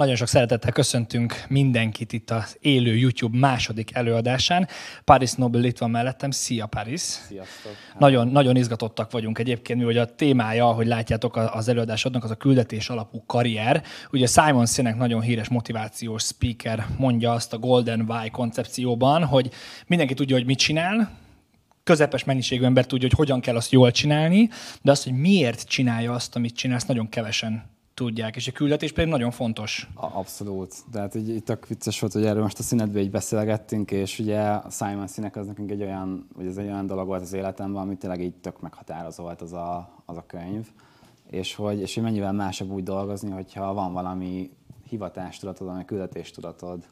Nagyon sok szeretettel köszöntünk mindenkit itt az élő YouTube második előadásán. Paris Nobel itt van mellettem. Szia, Paris! Sziasztok! Nagyon, nagyon izgatottak vagyunk egyébként, mivel a témája, ahogy látjátok az előadásodnak, az a küldetés alapú karrier. Ugye Simon Sinek nagyon híres motivációs speaker mondja azt a Golden Why koncepcióban, hogy mindenki tudja, hogy mit csinál, közepes mennyiségű ember tudja, hogy hogyan kell azt jól csinálni, de azt, hogy miért csinálja azt, amit csinál, azt nagyon kevesen tudják, és a küldetés pedig nagyon fontos. Abszolút. Tehát így, itt tök vicces volt, hogy erről most a szünetben így beszélgettünk, és ugye a Simon színek az nekünk egy olyan, vagy ez egy olyan dolog volt az életemben, amit tényleg így tök meghatározó volt az a, az a könyv, és hogy, és hogy mennyivel másabb úgy dolgozni, hogyha van valami hivatástudatod, valami küldetéstudatod,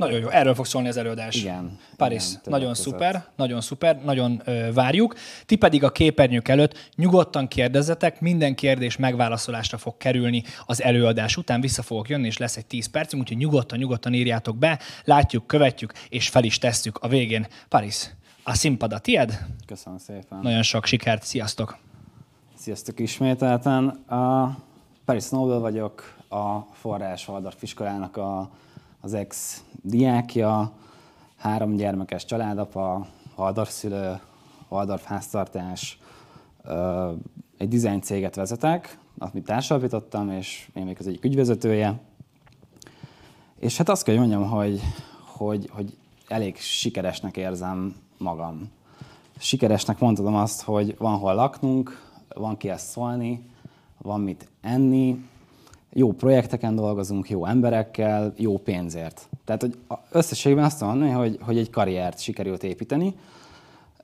nagyon jó, erről fog szólni az előadás. Igen. Paris, igen, nagyon között. szuper, nagyon szuper, nagyon ö, várjuk. Ti pedig a képernyők előtt nyugodtan kérdezzetek, minden kérdés megválaszolásra fog kerülni az előadás után, vissza fogok jönni, és lesz egy 10 percünk, úgyhogy nyugodtan, nyugodtan írjátok be, látjuk, követjük, és fel is tesszük a végén. Paris, a színpad a tied? Köszönöm szépen. Nagyon sok sikert, sziasztok! Sziasztok ismételten. A Paris Nobel vagyok, a Forrás Waldorf iskolának a, az ex diákja, három gyermekes családapa, Waldorf szülő, Waldorf háztartás, egy design céget vezetek, amit társalapítottam, és én még az egyik ügyvezetője. És hát azt kell, hogy mondjam, hogy, hogy, hogy elég sikeresnek érzem magam. Sikeresnek mondhatom azt, hogy van hol laknunk, van kihez szólni, van mit enni, jó projekteken dolgozunk, jó emberekkel, jó pénzért. Tehát hogy összességben azt mondani, hogy, hogy egy karriert sikerült építeni.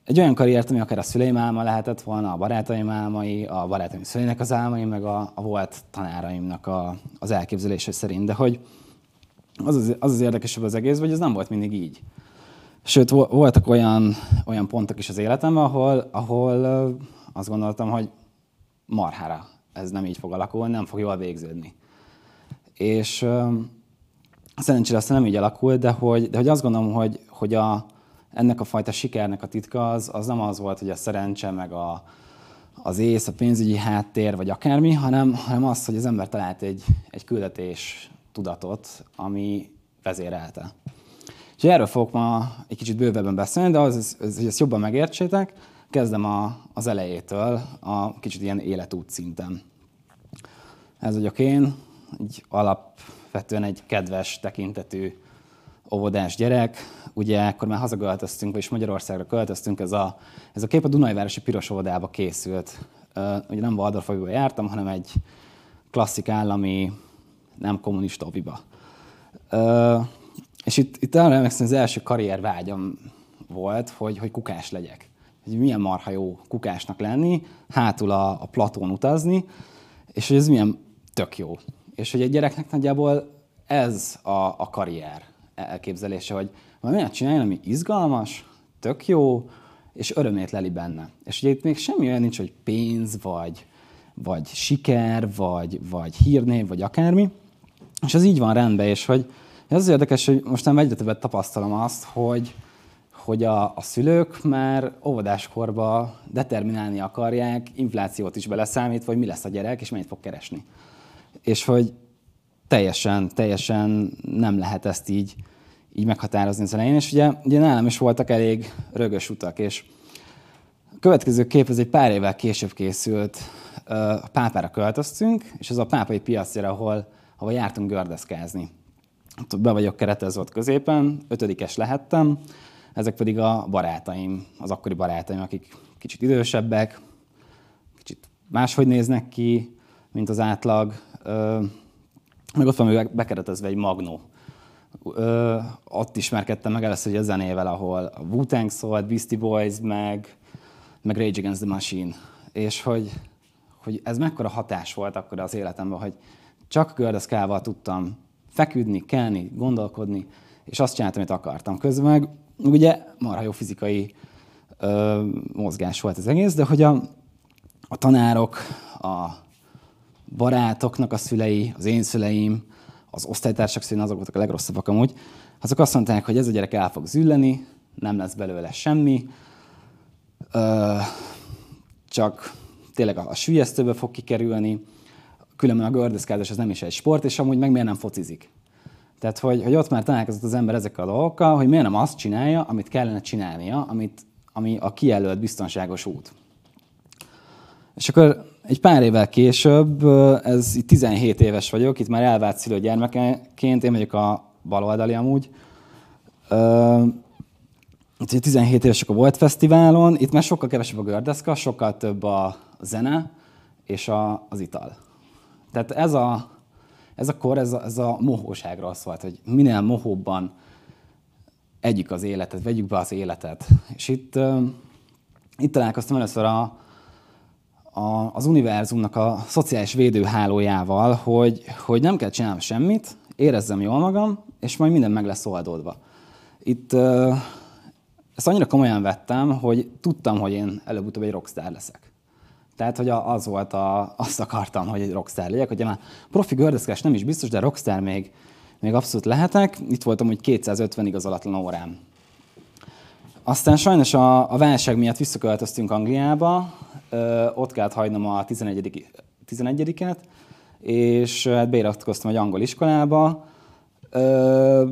Egy olyan karriert, ami akár a szüleim álma lehetett volna, a barátaim álmai, a barátaim szüleinek az álmai, meg a, a volt tanáraimnak a, az elképzelése szerint. De hogy az az, az az érdekesebb az egész, hogy ez nem volt mindig így. Sőt, voltak olyan, olyan pontok is az életemben, ahol, ahol azt gondoltam, hogy marhára ez nem így fog alakulni, nem fog jól végződni. És szerencsére aztán nem így alakult, de hogy, de hogy azt gondolom, hogy, hogy a, ennek a fajta sikernek a titka az, az nem az volt, hogy a szerencse, meg a, az ész, a pénzügyi háttér, vagy akármi, hanem, hanem az, hogy az ember talált egy, egy küldetés tudatot, ami vezérelte. És erről fogok ma egy kicsit bővebben beszélni, de az hogy ezt jobban megértsétek, kezdem a, az elejétől, a kicsit ilyen életút szinten. Ez vagyok én, egy alapvetően egy kedves tekintetű óvodás gyerek. Ugye akkor már hazaköltöztünk, vagyis Magyarországra költöztünk, ez a, ez a kép a Dunajvárosi Piros óvodába készült. Ugye nem Waldorfoviba jártam, hanem egy klasszik állami, nem kommunista oviba. Uh, és itt, itt arra emlékszem, az első karriervágyam volt, hogy, hogy kukás legyek hogy milyen marha jó kukásnak lenni, hátul a, a platón utazni, és hogy ez milyen tök jó. És hogy egy gyereknek nagyjából ez a, a karrier elképzelése, hogy valami olyan csináljon, ami izgalmas, tök jó, és örömét leli benne. És ugye itt még semmi olyan nincs, hogy pénz, vagy, vagy siker, vagy, vagy hírnév, vagy akármi. És ez így van rendben, és hogy ez az érdekes, hogy most nem egyre többet tapasztalom azt, hogy, hogy a, a szülők már óvodáskorba determinálni akarják, inflációt is beleszámítva, hogy mi lesz a gyerek, és mennyit fog keresni. És hogy teljesen, teljesen nem lehet ezt így, így meghatározni az elején. És ugye, ugye nálam is voltak elég rögös utak, és a következő kép, ez egy pár évvel később készült, a pápára költöztünk, és ez a pápai piacra, ahol, ahol jártunk gördeszkázni. Be vagyok keretezve ott középen, ötödikes lehettem, ezek pedig a barátaim, az akkori barátaim, akik kicsit idősebbek, kicsit máshogy néznek ki, mint az átlag. Meg ott van bekeretezve egy magnó. Ott ismerkedtem meg először a zenével, ahol a Wu-Tang szólt, Beastie Boys, meg, meg Rage Against the Machine. És hogy, hogy ez mekkora hatás volt akkor az életemben, hogy csak gördeszkával tudtam feküdni, kelni, gondolkodni, és azt csináltam, amit akartam. Közben meg ugye marha jó fizikai ö, mozgás volt az egész, de hogy a, a tanárok, a barátoknak a szülei, az én szüleim, az osztálytársak szülei, azok voltak a legrosszabbak amúgy, azok azt mondták, hogy ez a gyerek el fog zülleni, nem lesz belőle semmi, ö, csak tényleg a, a sülyeztőbe fog kikerülni, különben a gördeszkázás az nem is egy sport, és amúgy meg miért nem focizik. Tehát, hogy, hogy ott már találkozott az ember ezekkel a dolgokkal, hogy miért nem azt csinálja, amit kellene csinálnia, amit, ami a kijelölt biztonságos út. És akkor egy pár évvel később, ez itt 17 éves vagyok, itt már elvált szülő gyermekeként, én vagyok a baloldali amúgy. Itt 17 évesek a Volt Fesztiválon, itt már sokkal kevesebb a gördeszka, sokkal több a zene és a, az ital. Tehát ez a, ez a kor, ez a, ez a mohóságról szólt, hogy minél mohóbban együk az életet, vegyük be az életet. És itt, itt találkoztam először a, a, az univerzumnak a szociális védőhálójával, hogy, hogy nem kell csinálnom semmit, érezzem jól magam, és majd minden meg lesz oldódva. Itt ezt annyira komolyan vettem, hogy tudtam, hogy én előbb-utóbb egy rockstar leszek. Tehát, hogy az volt, a, azt akartam, hogy egy rockstar legyek, hogy már profi gördeszkás nem is biztos, de rockstar még, még abszolút lehetek. Itt voltam, hogy 250 igazolatlan órám. Aztán sajnos a, a válság miatt visszaköltöztünk Angliába, ö, ott kellett hagynom a 11. 11 és hát beiratkoztam egy angol iskolába, ö,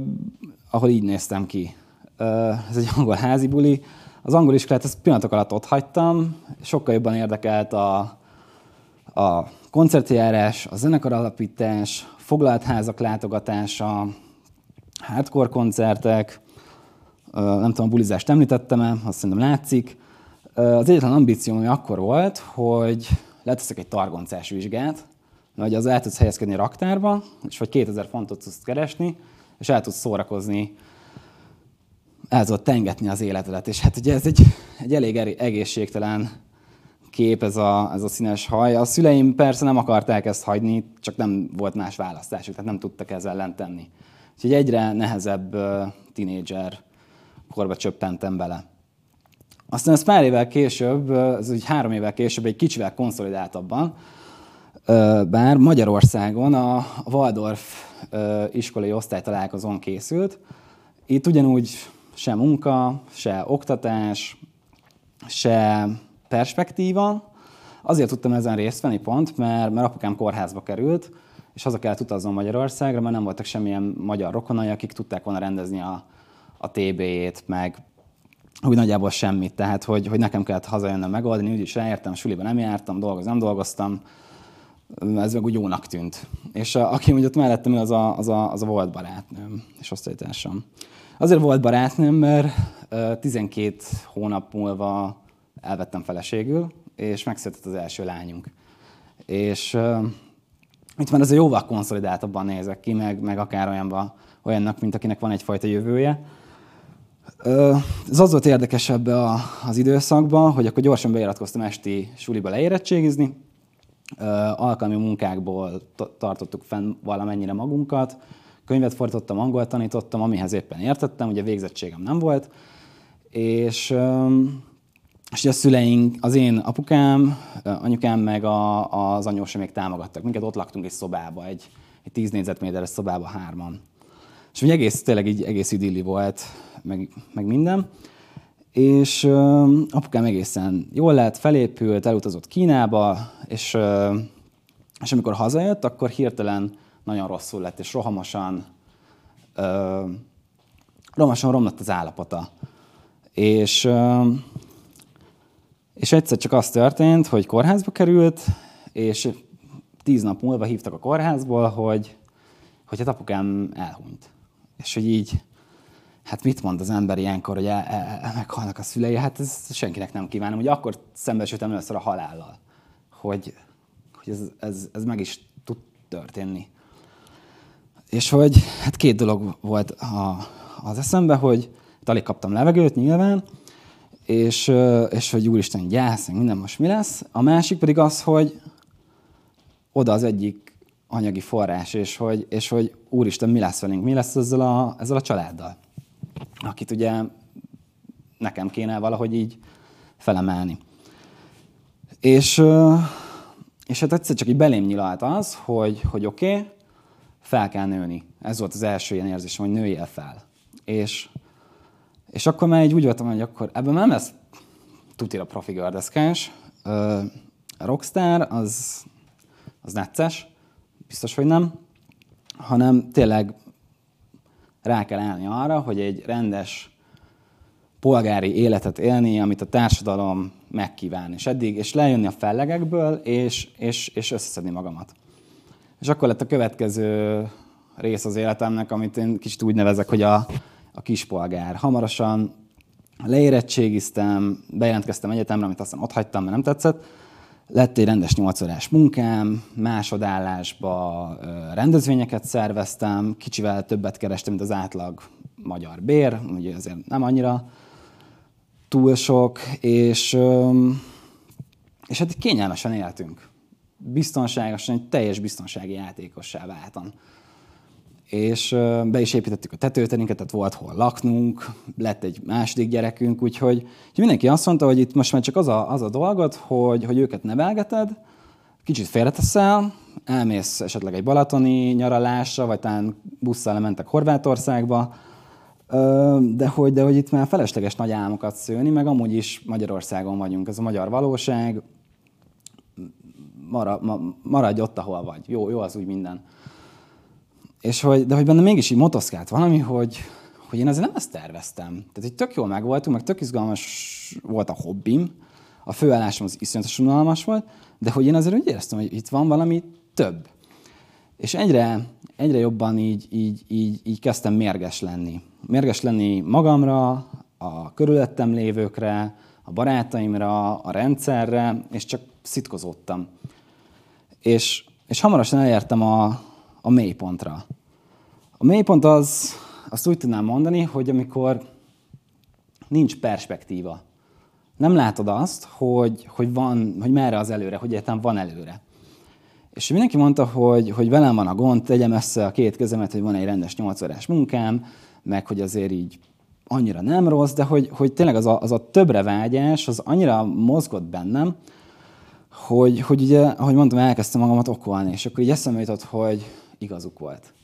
ahol így néztem ki. Ö, ez egy angol házi buli, az angol iskolát ezt pillanatok alatt ott hagytam, sokkal jobban érdekelt a, a koncertjárás, a zenekaralapítás, foglalt házak látogatása, hardcore koncertek, nem tudom, a bulizást említettem-e, azt szerintem látszik. Az egyetlen ambícióm ami akkor volt, hogy leteszek egy targoncás vizsgát, hogy az el tudsz helyezkedni a raktárba, és vagy 2000 fontot tudsz keresni, és el tudsz szórakozni el tudod tengetni az életedet. És hát ugye ez egy, egy elég egészségtelen kép, ez a, ez a színes haj. A szüleim persze nem akarták ezt hagyni, csak nem volt más választásuk, tehát nem tudtak ezzel ellen tenni. Úgyhogy egyre nehezebb tinédzser korba csöppentem bele. Aztán ez pár évvel később, ez úgy három évvel később egy kicsivel konszolidáltabban, bár Magyarországon a Waldorf iskolai osztálytalálkozón készült. Itt ugyanúgy se munka, se oktatás, se perspektíva. Azért tudtam ezen részt venni pont, mert, mert apukám kórházba került, és haza kellett utaznom Magyarországra, mert nem voltak semmilyen magyar rokonai, akik tudták volna rendezni a, a TB-jét, meg úgy nagyjából semmit. Tehát, hogy, hogy nekem kellett hazajönnöm megoldani, úgyis ráértem, suliba nem jártam, dolgozni nem dolgoztam, ez meg úgy jónak tűnt. És a, aki úgy ott mellettem, az a, az a, az a volt barátnőm és osztálytársam. Azért volt barátnőm, mert 12 hónap múlva elvettem feleségül, és megszületett az első lányunk. És uh, itt már ez a jóval konszolidáltabban nézek ki, meg, meg akár olyanban, olyannak, mint akinek van egyfajta jövője. Uh, ez az volt érdekesebb a, az időszakban, hogy akkor gyorsan beiratkoztam esti suliba leérettségizni, uh, alkalmi munkákból tartottuk fenn valamennyire magunkat, könyvet fordítottam, angol tanítottam, amihez éppen értettem, ugye végzettségem nem volt, és, és a szüleink, az én apukám, anyukám meg a, az anyósom még támogattak minket, ott laktunk egy szobába, egy, egy 10 négyzetméteres szobába hárman. És ugye egész, tényleg így egész idilli volt, meg, meg minden. És uh, apukám egészen jól lett, felépült, elutazott Kínába, és, uh, és amikor hazajött, akkor hirtelen nagyon rosszul lett, és rohamosan, ö, rohamosan romlott az állapota. És, ö, és egyszer csak az történt, hogy kórházba került, és tíz nap múlva hívtak a kórházból, hogy, hogy hát apukám elhunyt. És hogy így, hát mit mond az ember ilyenkor, hogy el, el, meghalnak a szülei? Hát ez senkinek nem kívánom. Ugye akkor szembesültem először a halállal, hogy, hogy ez, ez, ez meg is tud történni. És hogy hát két dolog volt a, az eszembe, hogy hát alig kaptam levegőt nyilván, és, és hogy úristen, gyász, minden most mi lesz. A másik pedig az, hogy oda az egyik anyagi forrás, és hogy, és hogy úristen, mi lesz velünk, mi lesz ezzel a, ezzel a családdal, akit ugye nekem kéne valahogy így felemelni. És, és hát egyszer csak így belém nyilalt az, hogy, hogy oké, okay, fel kell nőni. Ez volt az első ilyen érzésem, hogy nőjél fel. És, és akkor már így úgy voltam, hogy akkor ebben nem lesz tutira profi gördeszkás. A rockstar az, az necces, biztos, hogy nem, hanem tényleg rá kell állni arra, hogy egy rendes polgári életet élni, amit a társadalom megkíván. És eddig, és lejönni a fellegekből, és, és, és összeszedni magamat. És akkor lett a következő rész az életemnek, amit én kicsit úgy nevezek, hogy a, a kispolgár. Hamarosan leérettségiztem, bejelentkeztem egyetemre, amit aztán ott hagytam, mert nem tetszett. Lett egy rendes 8 órás munkám, másodállásba rendezvényeket szerveztem, kicsivel többet kerestem, mint az átlag magyar bér, ugye azért nem annyira túl sok, és, és hát kényelmesen éltünk. Biztonságosan, egy teljes biztonsági játékossá váltam. És be is építettük a tetőterinket, tehát volt hol laknunk, lett egy második gyerekünk, úgyhogy, úgyhogy mindenki azt mondta, hogy itt most már csak az a, az a dolgot, hogy, hogy őket nevelgeted, kicsit félreteszel, elmész esetleg egy balatoni nyaralásra, vagy talán busszal mentek Horvátországba, de hogy, de hogy itt már felesleges nagy álmokat szőni, meg amúgy is Magyarországon vagyunk, ez a magyar valóság, maradj ott, ahol vagy. Jó, jó az úgy minden. És hogy, de hogy benne mégis így motoszkált valami, hogy, hogy én azért nem ezt terveztem. Tehát, hogy tök jól megvoltunk, meg tök izgalmas volt a hobbim, a főállásom az iszonyatosan unalmas volt, de hogy én azért úgy éreztem, hogy itt van valami több. És egyre, egyre jobban így, így, így, így kezdtem mérges lenni. Mérges lenni magamra, a körülöttem lévőkre, a barátaimra, a rendszerre, és csak szitkozódtam. És, és hamarosan elértem a, a mélypontra. A mélypont az, azt úgy tudnám mondani, hogy amikor nincs perspektíva. Nem látod azt, hogy, hogy, van, hogy merre az előre, hogy egyáltalán van előre. És mindenki mondta, hogy, hogy velem van a gond, tegyem össze a két kezemet, hogy van egy rendes 8 órás munkám, meg hogy azért így annyira nem rossz, de hogy, hogy tényleg az a, az a többre vágyás, az annyira mozgott bennem, hogy, hogy ugye, ahogy mondtam, elkezdtem magamat okolni, és akkor így eszembe jutott, hogy igazuk volt.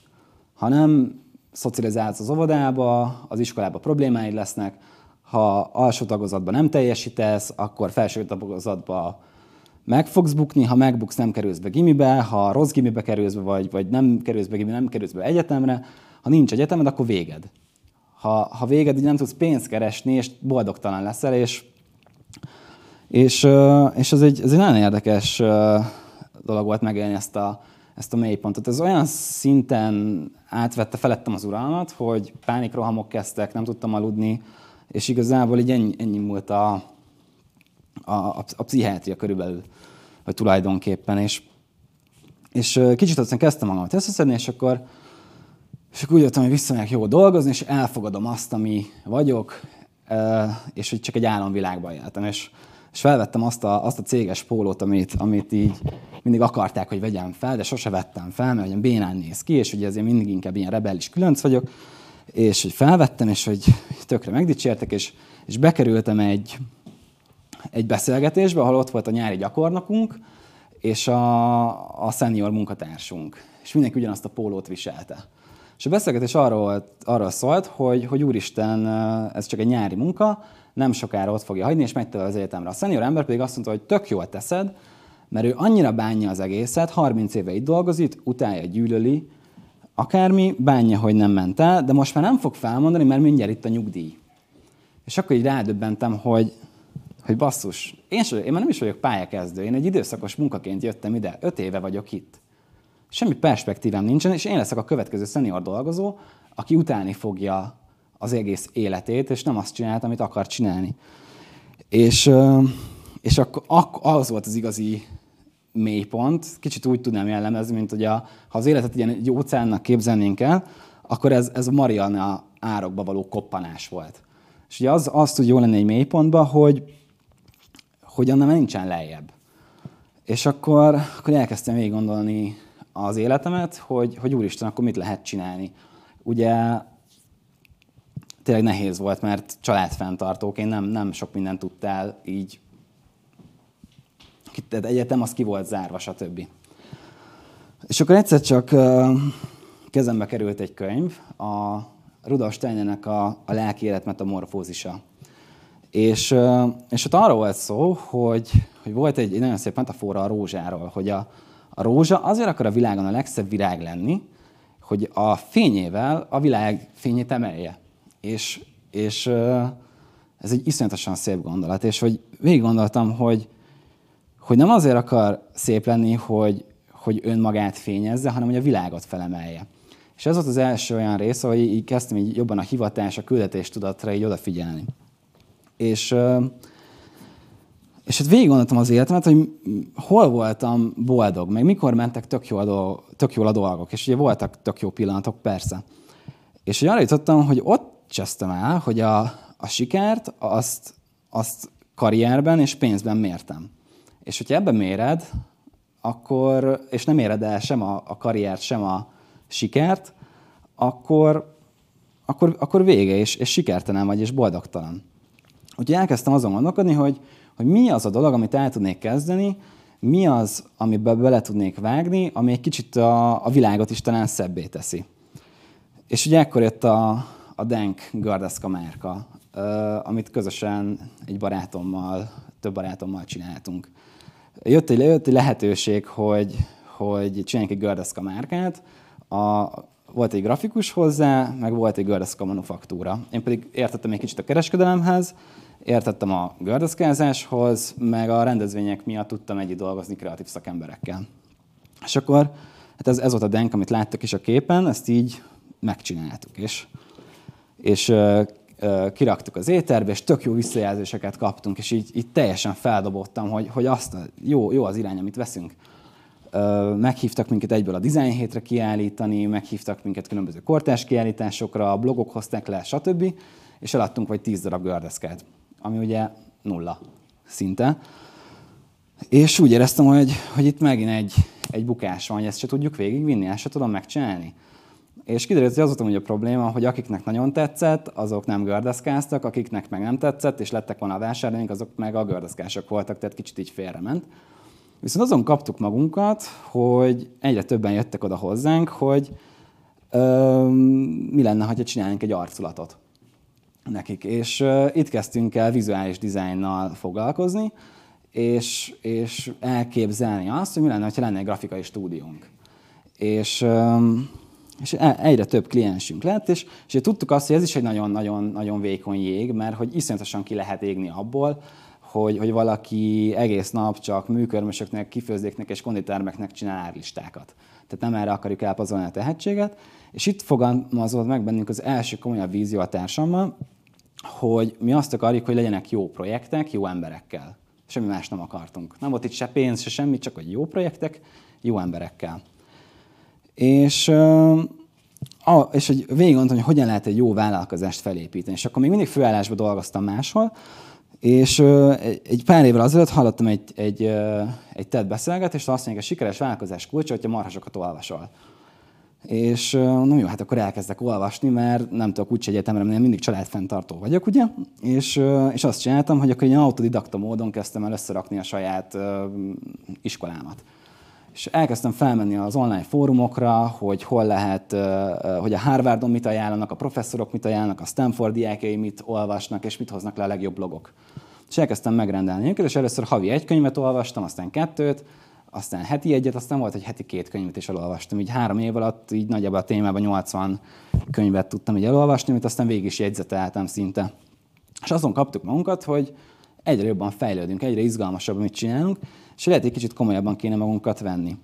Ha nem szocializálsz az óvodába, az iskolába problémáid lesznek, ha alsó tagozatban nem teljesítesz, akkor felső tagozatban meg fogsz bukni, ha megbuksz, nem kerülsz be gimibe, ha rossz gimibe kerülsz be, vagy, vagy nem kerülsz be gimibe, nem kerülsz be egyetemre, ha nincs egyetemed, akkor véged. Ha, ha véged, így nem tudsz pénzt keresni, és boldogtalan leszel, és, és, és ez, egy, ez egy nagyon érdekes dolog volt megélni ezt a, ezt a mélypontot. Ez olyan szinten átvette felettem az uralmat, hogy pánikrohamok kezdtek, nem tudtam aludni, és igazából így ennyi, ennyi múlt a, a, a, a pszichiátria körülbelül, vagy tulajdonképpen, és, és kicsit aztán kezdtem magamat összeszedni, és akkor, és akkor úgy jöttem, hogy visszamegyek jól dolgozni, és elfogadom azt, ami vagyok, és hogy csak egy álomvilágban éltem. És, és felvettem azt a, azt a céges pólót, amit, amit így mindig akarták, hogy vegyem fel, de sose vettem fel, mert olyan bénán néz ki, és ugye azért mindig inkább ilyen rebellis különc vagyok, és hogy felvettem, és hogy tökre megdicsértek, és, és bekerültem egy, egy beszélgetésbe, ahol ott volt a nyári gyakornokunk, és a, a senior munkatársunk. És mindenki ugyanazt a pólót viselte. És a beszélgetés arról, arról szólt, hogy, hogy úristen, ez csak egy nyári munka, nem sokára ott fogja hagyni, és megy az egyetemre. A senior ember pedig azt mondta, hogy tök jól teszed, mert ő annyira bánja az egészet, 30 éve itt dolgozik, utálja, gyűlöli, akármi, bánja, hogy nem ment el, de most már nem fog felmondani, mert mindjárt itt a nyugdíj. És akkor így rádöbbentem, hogy, hogy basszus, én, sem, én már nem is vagyok pályakezdő, én egy időszakos munkaként jöttem ide, öt éve vagyok itt. Semmi perspektívám nincsen, és én leszek a következő senior dolgozó, aki utálni fogja az egész életét, és nem azt csinált, amit akar csinálni. És, és akkor, az volt az igazi mélypont, kicsit úgy tudnám jellemezni, mint hogy a, ha az életet ilyen egy óceánnak képzelnénk el, akkor ez, ez a Mariana árokba való koppanás volt. És ugye az, az tud jó lenni egy mélypontban, hogy, hogy annál nincsen lejjebb. És akkor, akkor elkezdtem végig gondolni az életemet, hogy, hogy úristen, akkor mit lehet csinálni. Ugye tényleg nehéz volt, mert családfenntartóként nem, nem sok mindent tudtál így. Tehát egyetem az ki volt zárva, stb. És akkor egyszer csak kezembe került egy könyv, a Rudolf Steinernek a, a lelki élet metamorfózisa. És, és ott arról volt szó, hogy, hogy volt egy, egy nagyon szép metafora a rózsáról, hogy a, A rózsa azért akar a világon a legszebb virág lenni, hogy a fényével a világ fényét emelje. És, és ez egy iszonyatosan szép gondolat, és hogy végig gondoltam, hogy, hogy nem azért akar szép lenni, hogy, hogy önmagát fényezze, hanem hogy a világot felemelje. És ez volt az első olyan rész, ahol így kezdtem így jobban a hivatás, a küldetéstudatra így odafigyelni. És, és hát végig gondoltam az életemet, hogy hol voltam boldog, meg mikor mentek tök jól, a dolgok, tök jól a dolgok. És ugye voltak tök jó pillanatok, persze. És arra jutottam, hogy ott csesztem el, hogy a, a sikert azt, azt karrierben és pénzben mértem. És hogyha ebben méred, akkor, és nem éred el sem a, a karriert, sem a sikert, akkor, akkor, akkor vége, és, és sikertelen vagy, és boldogtalan. Úgyhogy elkezdtem azon gondolkodni, hogy, hogy mi az a dolog, amit el tudnék kezdeni, mi az, amiben bele tudnék vágni, ami egy kicsit a, a világot is talán szebbé teszi. És ugye ekkor jött a, a Denk Gardeszka márka, amit közösen egy barátommal, több barátommal csináltunk. Jött egy, jött egy lehetőség, hogy, hogy csináljunk egy Gardeszka márkát, a, volt egy grafikus hozzá, meg volt egy gördeszka manufaktúra. Én pedig értettem egy kicsit a kereskedelemhez, értettem a gördeszkázáshoz, meg a rendezvények miatt tudtam együtt dolgozni kreatív szakemberekkel. És akkor hát ez, ez volt a denk, amit láttak is a képen, ezt így megcsináltuk, és, és kiraktuk az éterbe, és tök jó visszajelzéseket kaptunk, és így, így teljesen feldobottam, hogy, hogy azt jó, jó az irány, amit veszünk meghívtak minket egyből a Design hétre kiállítani, meghívtak minket különböző kortás kiállításokra, blogok hozták le, stb. És eladtunk vagy 10 darab gördeszkát, ami ugye nulla szinte. És úgy éreztem, hogy, hogy itt megint egy, egy bukás van, hogy ezt se tudjuk végigvinni, ezt se tudom megcsinálni. És kiderült, hogy az volt a probléma, hogy akiknek nagyon tetszett, azok nem gördeszkáztak, akiknek meg nem tetszett, és lettek volna a vásárlóink, azok meg a gördeszkások voltak, tehát kicsit így félrement. Viszont azon kaptuk magunkat, hogy egyre többen jöttek oda hozzánk, hogy ö, mi lenne, ha csinálnánk egy arculatot nekik. És ö, itt kezdtünk el vizuális dizájnnal foglalkozni, és, és elképzelni azt, hogy mi lenne, ha lenne egy grafikai stúdiónk. És, ö, és e, egyre több kliensünk lett, és, és tudtuk azt, hogy ez is egy nagyon-nagyon vékony jég, mert hogy iszonyatosan ki lehet égni abból, hogy, hogy valaki egész nap csak műkörmösöknek, kifőzdéknek és konditermeknek csinál árlistákat. Tehát nem erre akarjuk elpazolni a tehetséget. És itt fogalmazott meg bennünk az első komolyabb vízió a társammal, hogy mi azt akarjuk, hogy legyenek jó projektek, jó emberekkel. Semmi más nem akartunk. Nem volt itt se pénz, se semmi, csak hogy jó projektek, jó emberekkel. És, uh, és hogy végig gondoltam, hogy hogyan lehet egy jó vállalkozást felépíteni. És akkor még mindig főállásban dolgoztam máshol, és egy pár évvel azelőtt hallottam egy, egy, egy TED beszélgetést, azt mondják, a sikeres vállalkozás kulcsa, hogyha marhasokat olvasol. És na jó, hát akkor elkezdek olvasni, mert nem tudok úgy egyetemre menni, mindig családfenntartó vagyok, ugye? És, és azt csináltam, hogy akkor egy autodidakta módon kezdtem el összerakni a saját iskolámat. És elkezdtem felmenni az online fórumokra, hogy hol lehet, hogy a Harvardon mit ajánlanak, a professzorok mit ajánlanak, a Stanford diákjai mit olvasnak, és mit hoznak le a legjobb blogok. És elkezdtem megrendelni őket, és először havi egy könyvet olvastam, aztán kettőt, aztán heti egyet, aztán volt, hogy heti két könyvet is elolvastam. Így három év alatt így nagyjából a témában 80 könyvet tudtam így elolvasni, amit aztán végig is jegyzeteltem szinte. És azon kaptuk magunkat, hogy egyre jobban fejlődünk, egyre izgalmasabb, amit csinálunk, és lehet egy kicsit komolyabban kéne magunkat venni.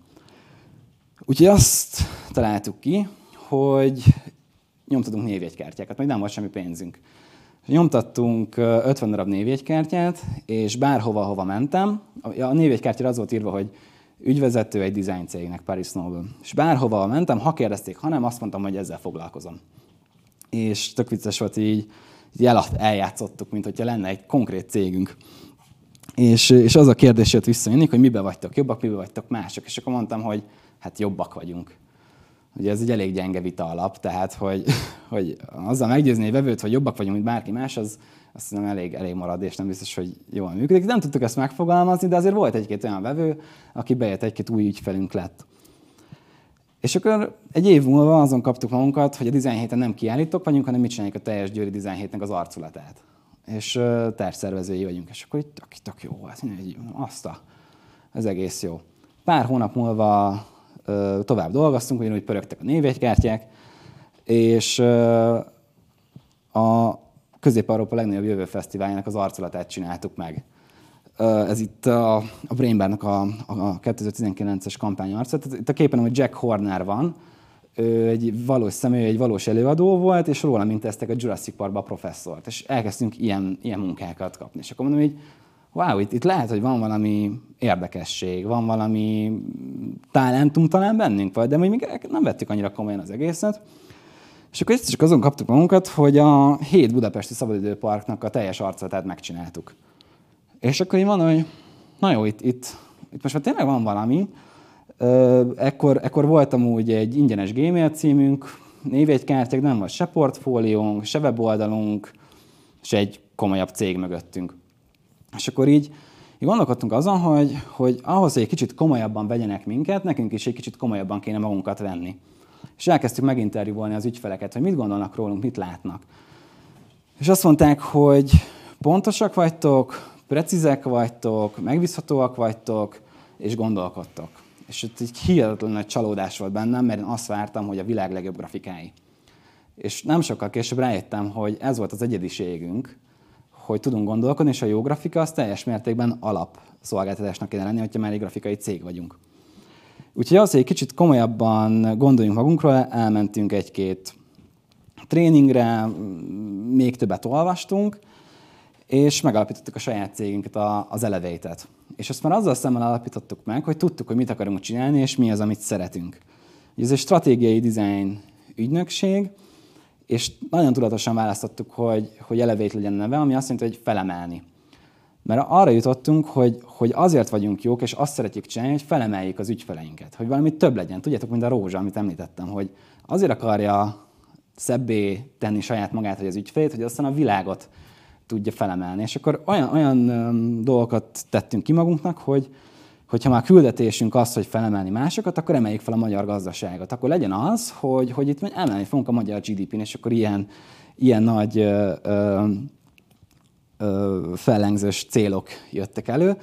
Úgyhogy azt találtuk ki, hogy nyomtatunk névjegykártyákat, meg nem volt semmi pénzünk. Nyomtattunk 50 darab névjegykártyát, és bárhova, hova mentem, a névjegykártyára az volt írva, hogy ügyvezető egy design cégnek, Paris Noble. És bárhova mentem, ha kérdezték, ha nem, azt mondtam, hogy ezzel foglalkozom. És tök vicces volt, így, így eljátszottuk, mint hogyha lenne egy konkrét cégünk. És, és az a kérdés jött vissza hogy mibe vagytok jobbak, mibe vagytok mások. És akkor mondtam, hogy hát jobbak vagyunk. Ugye ez egy elég gyenge vita alap, tehát hogy, hogy azzal meggyőzni egy vevőt, hogy jobbak vagyunk, mint bárki más, az azt nem elég, elég marad, és nem biztos, hogy jól működik. Nem tudtuk ezt megfogalmazni, de azért volt egy-két olyan vevő, aki bejött, egy-két új ügyfelünk lett. És akkor egy év múlva azon kaptuk magunkat, hogy a Design héten nem kiállítok vagyunk, hanem mit csináljuk a teljes Győri Design hétnek az arculatát és tervszervezői vagyunk, és akkor itt tök, tök jó volt, azt a, ez egész jó. Pár hónap múlva ö, tovább dolgoztunk, ugyanúgy pörögtek a névjegykártyák, és a Közép-Európa legnagyobb jövő fesztiváljának az arculatát csináltuk meg. Ez itt a, a Brainbarnak a, a 2019-es kampány arca. Itt a képen, hogy Jack Horner van, ő egy valós személy, egy valós előadó volt, és róla minteztek a Jurassic Parkba a professzort. És elkezdtünk ilyen, ilyen munkákat kapni. És akkor mondom, hogy wow, itt, itt lehet, hogy van valami érdekesség, van valami talentum talán bennünk, vagy, de még nem vettük annyira komolyan az egészet. És akkor ezt csak azon kaptuk magunkat, hogy a hét budapesti szabadidőparknak a teljes arcátát megcsináltuk. És akkor én mondom, hogy na jó, itt, itt, itt most már tényleg van valami. Ekkor, ekkor voltam úgy egy ingyenes Gmail címünk, névjegykártyák, nem volt se portfóliónk, se weboldalunk, se egy komolyabb cég mögöttünk. És akkor így, így gondolkodtunk azon, hogy, hogy ahhoz, hogy egy kicsit komolyabban vegyenek minket, nekünk is egy kicsit komolyabban kéne magunkat venni. És elkezdtük meginterjúvolni az ügyfeleket, hogy mit gondolnak rólunk, mit látnak. És azt mondták, hogy pontosak vagytok, precízek vagytok, megbízhatóak vagytok, és gondolkodtok. És itt egy hihetetlen nagy csalódás volt bennem, mert én azt vártam, hogy a világ legjobb grafikái. És nem sokkal később rájöttem, hogy ez volt az egyediségünk, hogy tudunk gondolkodni, és a jó grafika az teljes mértékben alap szolgáltatásnak kéne lenni, hogyha már egy grafikai cég vagyunk. Úgyhogy az, hogy egy kicsit komolyabban gondoljunk magunkról, elmentünk egy-két tréningre, még többet olvastunk, és megalapítottuk a saját cégünket, az Elevated. És azt már azzal szemben alapítottuk meg, hogy tudtuk, hogy mit akarunk csinálni, és mi az, amit szeretünk. Ez egy stratégiai design ügynökség, és nagyon tudatosan választottuk, hogy, hogy Elevate legyen neve, ami azt jelenti, hogy felemelni. Mert arra jutottunk, hogy, hogy azért vagyunk jók, és azt szeretjük csinálni, hogy felemeljük az ügyfeleinket, hogy valami több legyen. Tudjátok, mint a rózsa, amit említettem, hogy azért akarja szebbé tenni saját magát, hogy az ügyfélét, hogy aztán a világot tudja felemelni. És akkor olyan, olyan dolgokat tettünk ki magunknak, hogy, hogyha már küldetésünk az, hogy felemelni másokat, akkor emeljük fel a magyar gazdaságot. Akkor legyen az, hogy, hogy itt emelni fogunk a magyar GDP-n, és akkor ilyen, ilyen nagy ö, ö, ö, fellengzős célok jöttek elő.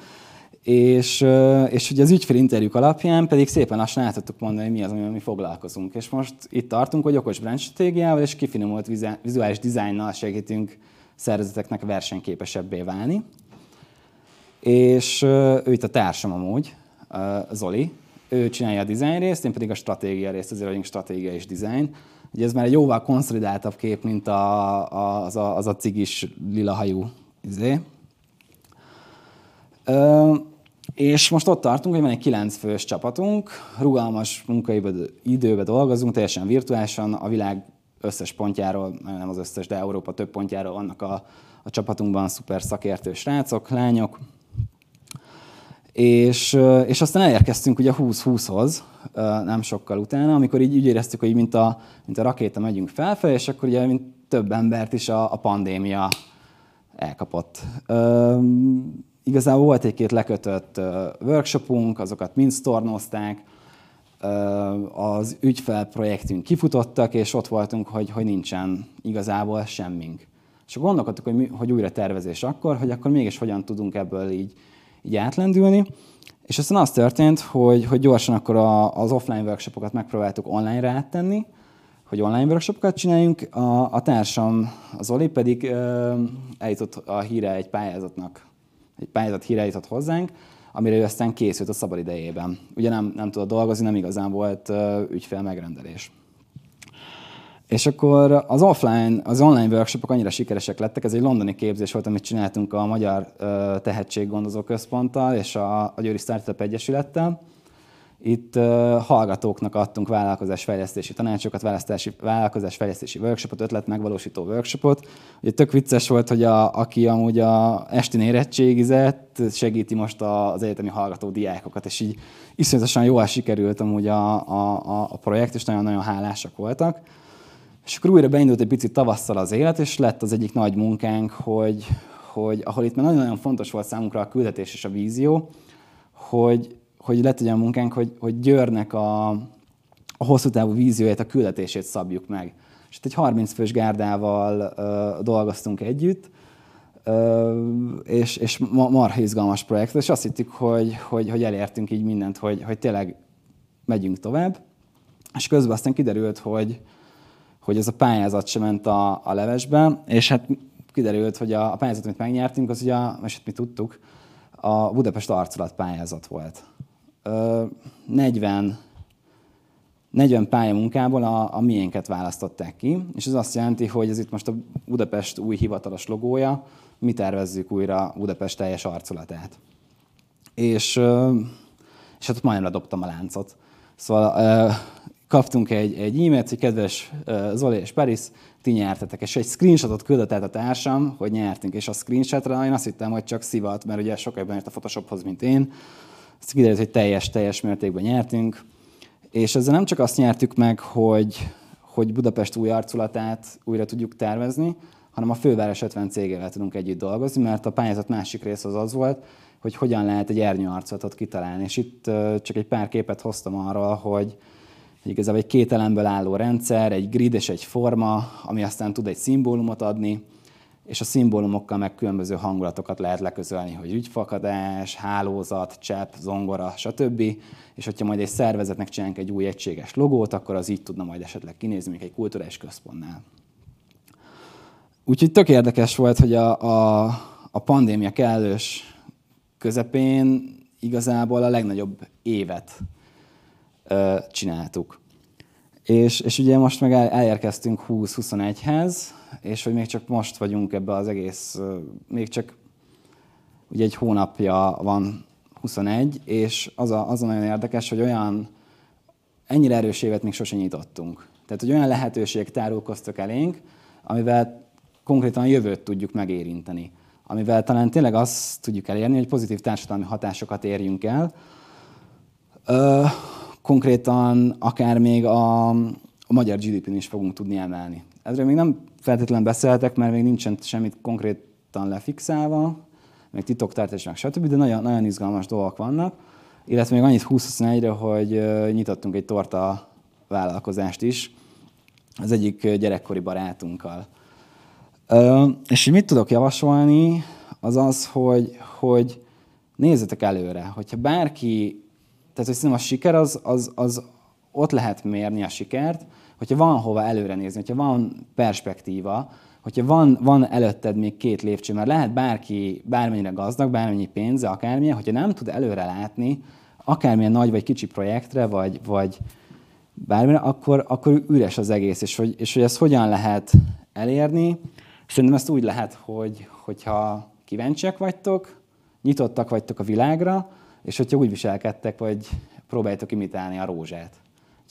És, és ugye az ügyfélinterjúk alapján pedig szépen lassan el tudtuk mondani, hogy mi az, amivel mi foglalkozunk. És most itt tartunk, hogy okos brand stratégiával és kifinomult vizuális dizájnnal segítünk szervezeteknek versenyképesebbé válni. És ő itt a társam amúgy, Zoli, ő csinálja a design részt, én pedig a stratégia részt, azért vagyunk stratégia és design. Ugye ez már egy jóval konszolidáltabb kép, mint a, a, az, a, az a cigis lila hajú izé. Ö, és most ott tartunk, hogy van egy kilenc fős csapatunk, rugalmas munkaidőben dolgozunk, teljesen virtuálisan, a világ összes pontjáról, nem az összes, de Európa több pontjáról vannak a, a csapatunkban szuper szakértő srácok, lányok. És, és aztán elérkeztünk ugye 20-20-hoz, nem sokkal utána, amikor így úgy éreztük, hogy mint a, mint a rakéta megyünk felfelé, és akkor ugye mint több embert is a, a pandémia elkapott. Üm, igazából volt egy-két lekötött workshopunk, azokat mind sztornozták, az ügyfelprojektünk kifutottak, és ott voltunk, hogy, hogy nincsen igazából semmink. És gondolkodtuk, hogy, mi, hogy újra tervezés akkor, hogy akkor mégis hogyan tudunk ebből így, így átlendülni. És aztán az történt, hogy, hogy gyorsan akkor a, az offline workshopokat megpróbáltuk online-ra áttenni, hogy online workshopokat csináljunk. A, a társam, az Oli pedig uh, eljutott a híre egy pályázatnak, egy pályázat híre eljutott hozzánk, amire ő aztán készült a szabad idejében. Ugye nem, nem tudott dolgozni, nem igazán volt ügyfél megrendelés. És akkor az offline, az online workshopok annyira sikeresek lettek, ez egy londoni képzés volt, amit csináltunk a Magyar Tehetséggondozó Központtal és a, a Győri Startup Egyesülettel, itt uh, hallgatóknak adtunk vállalkozásfejlesztési tanácsokat, választási, vállalkozásfejlesztési workshopot, ötlet megvalósító workshopot. Ugye tök vicces volt, hogy a, aki amúgy a esti érettségizett, segíti most az egyetemi hallgató diákokat, és így iszonyatosan jól sikerült amúgy a, a, a projekt, és nagyon-nagyon hálásak voltak. És akkor újra beindult egy picit tavasszal az élet, és lett az egyik nagy munkánk, hogy, hogy ahol itt már nagyon-nagyon fontos volt számunkra a küldetés és a vízió, hogy hogy egy olyan munkánk, hogy, hogy Győrnek a, a hosszú távú vízióját, a küldetését szabjuk meg. És itt egy 30 fős gárdával uh, dolgoztunk együtt, és, és marha izgalmas projekt, és azt hittük, hogy, hogy, hogy elértünk így mindent, hogy, hogy tényleg megyünk tovább, és közben aztán kiderült, hogy, hogy ez a pályázat sem ment a, a levesbe, és hát kiderült, hogy a, a pályázat, amit megnyertünk, az ugye, és mi tudtuk, a Budapest arculat pályázat volt. 40, 40 pályamunkából a, a miénket választották ki, és ez azt jelenti, hogy ez itt most a Budapest új hivatalos logója, mi tervezzük újra Budapest teljes arculatát. És, és hát majdnem ledobtam a láncot. Szóval kaptunk egy, egy e-mailt, hogy kedves Zoli és Paris, ti nyertetek, és egy screenshotot küldött el a társam, hogy nyertünk, és a screenshotra én azt hittem, hogy csak szivat, mert ugye sokkal jobban ért a Photoshophoz, mint én. Ezt kiderült, hogy teljes, teljes mértékben nyertünk, és ezzel nem csak azt nyertük meg, hogy, hogy Budapest új arculatát újra tudjuk tervezni, hanem a főváros 50 cégével tudunk együtt dolgozni, mert a pályázat másik része az az volt, hogy hogyan lehet egy ernyőarculatot kitalálni. És itt csak egy pár képet hoztam arról, hogy igazából egy két elemből álló rendszer, egy grid és egy forma, ami aztán tud egy szimbólumot adni, és a szimbólumokkal meg különböző hangulatokat lehet leközölni, hogy ügyfakadás, hálózat, csepp, zongora, stb. És hogyha majd egy szervezetnek csinálunk egy új egységes logót, akkor az így tudna majd esetleg kinézni, mint egy kulturális központnál. Úgyhogy tök érdekes volt, hogy a, a, a pandémia kellős közepén igazából a legnagyobb évet ö, csináltuk. És, és ugye most meg el, elérkeztünk 20-21-hez, és hogy még csak most vagyunk ebbe az egész, még csak ugye egy hónapja van 21, és az a, az a nagyon érdekes, hogy olyan ennyire erős évet még sosem nyitottunk. Tehát, hogy olyan lehetőségek tárulkoztak elénk, amivel konkrétan a jövőt tudjuk megérinteni. Amivel talán tényleg azt tudjuk elérni, hogy pozitív társadalmi hatásokat érjünk el. Ö, konkrétan akár még a, a magyar GDP-n is fogunk tudni emelni. Ezről még nem feltétlenül beszéltek, mert még nincsen semmit konkrétan lefixálva, még titoktartás, meg stb., de nagyon, nagyon izgalmas dolgok vannak. Illetve még annyit 2021-re, hogy nyitottunk egy torta vállalkozást is az egyik gyerekkori barátunkkal. És mit tudok javasolni, az az, hogy, hogy nézzetek előre. Hogyha bárki, tehát hogy szerintem a siker az, az, az ott lehet mérni a sikert, hogyha van hova előre nézni, hogyha van perspektíva, hogyha van, van előtted még két lépcső, mert lehet bárki bármennyire gazdag, bármennyi pénze, akármilyen, hogyha nem tud előre látni, akármilyen nagy vagy kicsi projektre, vagy, vagy bármire, akkor, akkor üres az egész, és hogy, és hogy ezt hogyan lehet elérni. Szerintem ezt úgy lehet, hogy, hogyha kíváncsiak vagytok, nyitottak vagytok a világra, és hogyha úgy viselkedtek, hogy próbáljátok imitálni a rózsát.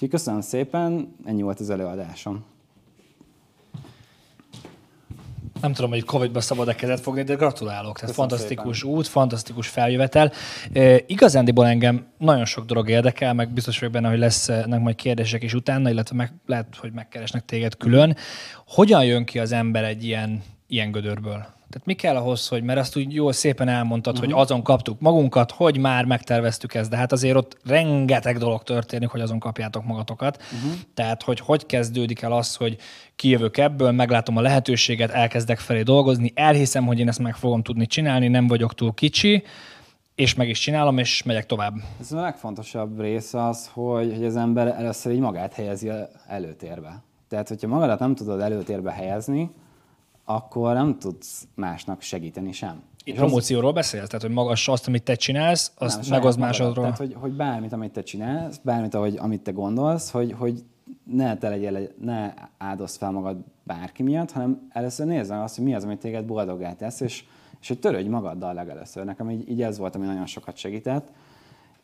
Úgyhogy köszönöm szépen, ennyi volt az előadásom. nem tudom, hogy Covid-ba szabad-e kezet fogni, de gratulálok. Tehát fantasztikus szépen. út, fantasztikus feljövetel. E, igazándiból engem nagyon sok dolog érdekel, meg biztos vagyok benne, hogy lesznek majd kérdések is utána, illetve meg, lehet, hogy megkeresnek téged külön. Hogyan jön ki az ember egy ilyen, ilyen gödörből? Tehát mi kell ahhoz, hogy, mert azt úgy jól szépen elmondtad, uh-huh. hogy mhm. azon kaptuk magunkat, hogy már megterveztük ezt, de hát azért ott rengeteg dolog történik, hogy azon kapjátok magatokat. Uh-huh. Tehát, hogy hogy kezdődik el az, hogy kijövök ebből, meglátom a lehetőséget, elkezdek felé dolgozni, elhiszem, hogy én ezt meg fogom tudni csinálni, nem vagyok túl kicsi, és meg is csinálom, és megyek tovább. Ez a legfontosabb része az, hogy, hogy az ember először így magát helyezi előtérbe. Tehát, hogyha magadat nem tudod előtérbe helyezni, akkor nem tudsz másnak segíteni sem. Itt promócióról az... beszélsz? Tehát, hogy magas azt, amit te csinálsz, azt nem, megozd másodról? Tehát, hogy, hogy bármit, amit te csinálsz, bármit, ahogy, amit te gondolsz, hogy, hogy ne te legyél, ne áldozz fel magad bárki miatt, hanem először nézd meg azt, hogy mi az, amit téged boldoggá tesz, és, és hogy törődj magaddal legelőször. Nekem így, így ez volt, ami nagyon sokat segített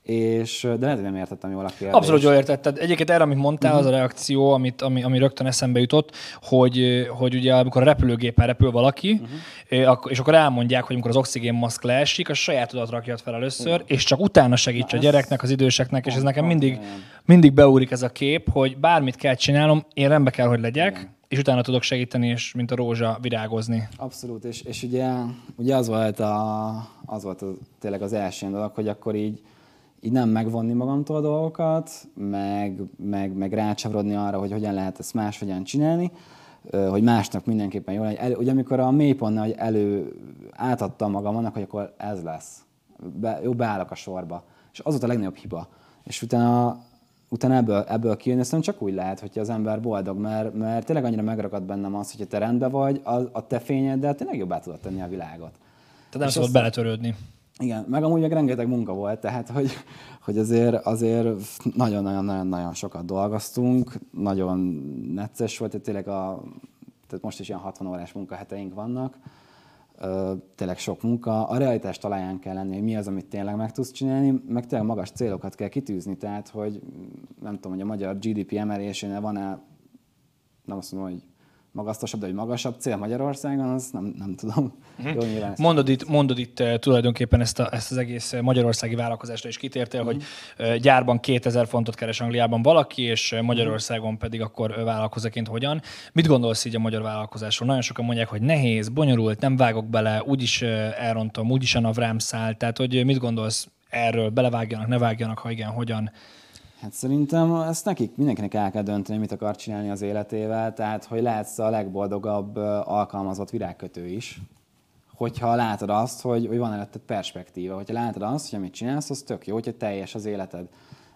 és, de lehet, hogy nem értettem jól a kérdést. Abszolút jól értetted. Egyébként erre, amit mondtál, uh-huh. az a reakció, amit, ami, ami rögtön eszembe jutott, hogy, hogy ugye amikor a repülőgépen repül valaki, uh-huh. és akkor elmondják, hogy amikor az oxigénmaszk leesik, a saját tudat rakja fel először, uh-huh. és csak utána segíts Na, a gyereknek, az időseknek, és ez nekem mindig, mindig beúrik ez a kép, hogy bármit kell csinálnom, én rendbe kell, hogy legyek, Igen és utána tudok segíteni, és mint a rózsa virágozni. Abszolút, és, és ugye, ugye az volt, a, az volt a, tényleg az első dolog, hogy akkor így így nem megvonni magamtól a dolgokat, meg, meg, meg rácsavarodni arra, hogy hogyan lehet ezt máshogyan csinálni, hogy másnak mindenképpen jól legyen. Ugye amikor a mélypontnál, hogy elő átadtam magam annak, hogy akkor ez lesz. Be, jó, beállok a sorba. És az volt a legnagyobb hiba. És utána, utána ebből, ebből kijönni, ezt csak úgy lehet, hogyha az ember boldog, mert, mert tényleg annyira megragad bennem az, hogyha te rendben vagy, a, a te fényeddel tényleg jobbá tudod tenni a világot. Tehát nem szabad beletörődni. Igen, meg amúgy meg rengeteg munka volt, tehát hogy, hogy azért, azért nagyon-nagyon-nagyon sokat dolgoztunk, nagyon necces volt, tehát tényleg a, tehát most is ilyen 60 órás munkaheteink vannak, tényleg sok munka. A realitás talaján kell lenni, hogy mi az, amit tényleg meg tudsz csinálni, meg tényleg magas célokat kell kitűzni, tehát hogy nem tudom, hogy a magyar GDP emelésénél van-e, nem azt mondom, hogy magasztosabb, de hogy magasabb cél Magyarországon, az nem, nem tudom. Uh-huh. Jó, mondod, itt, mondod itt uh, tulajdonképpen ezt, a, ezt az egész magyarországi vállalkozásra is kitértél, uh-huh. hogy uh, gyárban 2000 fontot keres Angliában valaki, és Magyarországon pedig akkor vállalkozóként hogyan. Mit gondolsz így a magyar vállalkozásról? Nagyon sokan mondják, hogy nehéz, bonyolult, nem vágok bele, úgyis elrontom, úgyis a navrám száll. Tehát, hogy mit gondolsz erről? Belevágjanak, ne vágjanak, ha igen, hogyan? Hát szerintem ezt nekik, mindenkinek el kell dönteni, mit akar csinálni az életével, tehát hogy lehetsz a legboldogabb alkalmazott virágkötő is, hogyha látod azt, hogy, hogy van előtted perspektíva, hogyha látod azt, hogy amit csinálsz, az tök jó, hogyha teljes az életed.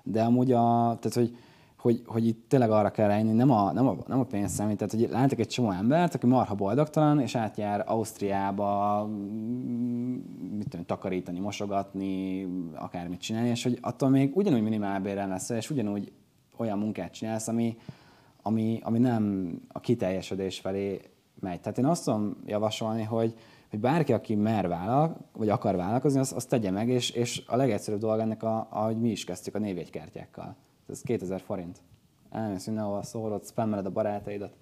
De amúgy a, tehát, hogy hogy, hogy itt tényleg arra kell rájönni, nem a, nem a, nem a pénz számít. Tehát, hogy látok egy csomó embert, aki marha boldogtalan, és átjár Ausztriába, mm, mit tudom, takarítani, mosogatni, akármit csinálni, és hogy attól még ugyanúgy minimálbérrel lesz, és ugyanúgy olyan munkát csinálsz, ami, ami, ami nem a kiteljesedés felé megy. Tehát én azt tudom javasolni, hogy, hogy bárki, aki mer vállal, vagy akar vállalkozni, azt, azt tegye meg, és, és a legegyszerűbb dolog ennek, a, ahogy mi is kezdtük a névjegykártyákkal ez 2000 forint. Elmész mindenhol, szólod, spammeled a barátaidat.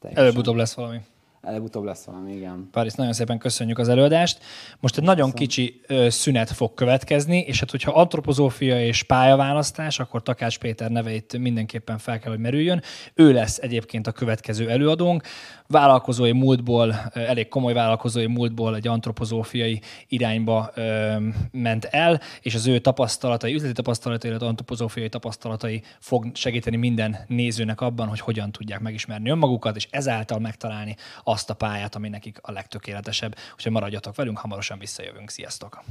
Előbb-utóbb lesz valami. Előbb-utóbb lesz valami, igen. Paris, nagyon szépen köszönjük az előadást. Most egy nagyon Köszön. kicsi ö, szünet fog következni, és hát hogyha antropozófia és pályaválasztás, akkor Takács Péter neveit mindenképpen fel kell, hogy merüljön. Ő lesz egyébként a következő előadónk vállalkozói múltból, elég komoly vállalkozói múltból egy antropozófiai irányba ö, ment el, és az ő tapasztalatai, üzleti tapasztalatai, illetve antropozófiai tapasztalatai fog segíteni minden nézőnek abban, hogy hogyan tudják megismerni önmagukat, és ezáltal megtalálni azt a pályát, ami nekik a legtökéletesebb. Úgyhogy maradjatok velünk, hamarosan visszajövünk. Sziasztok!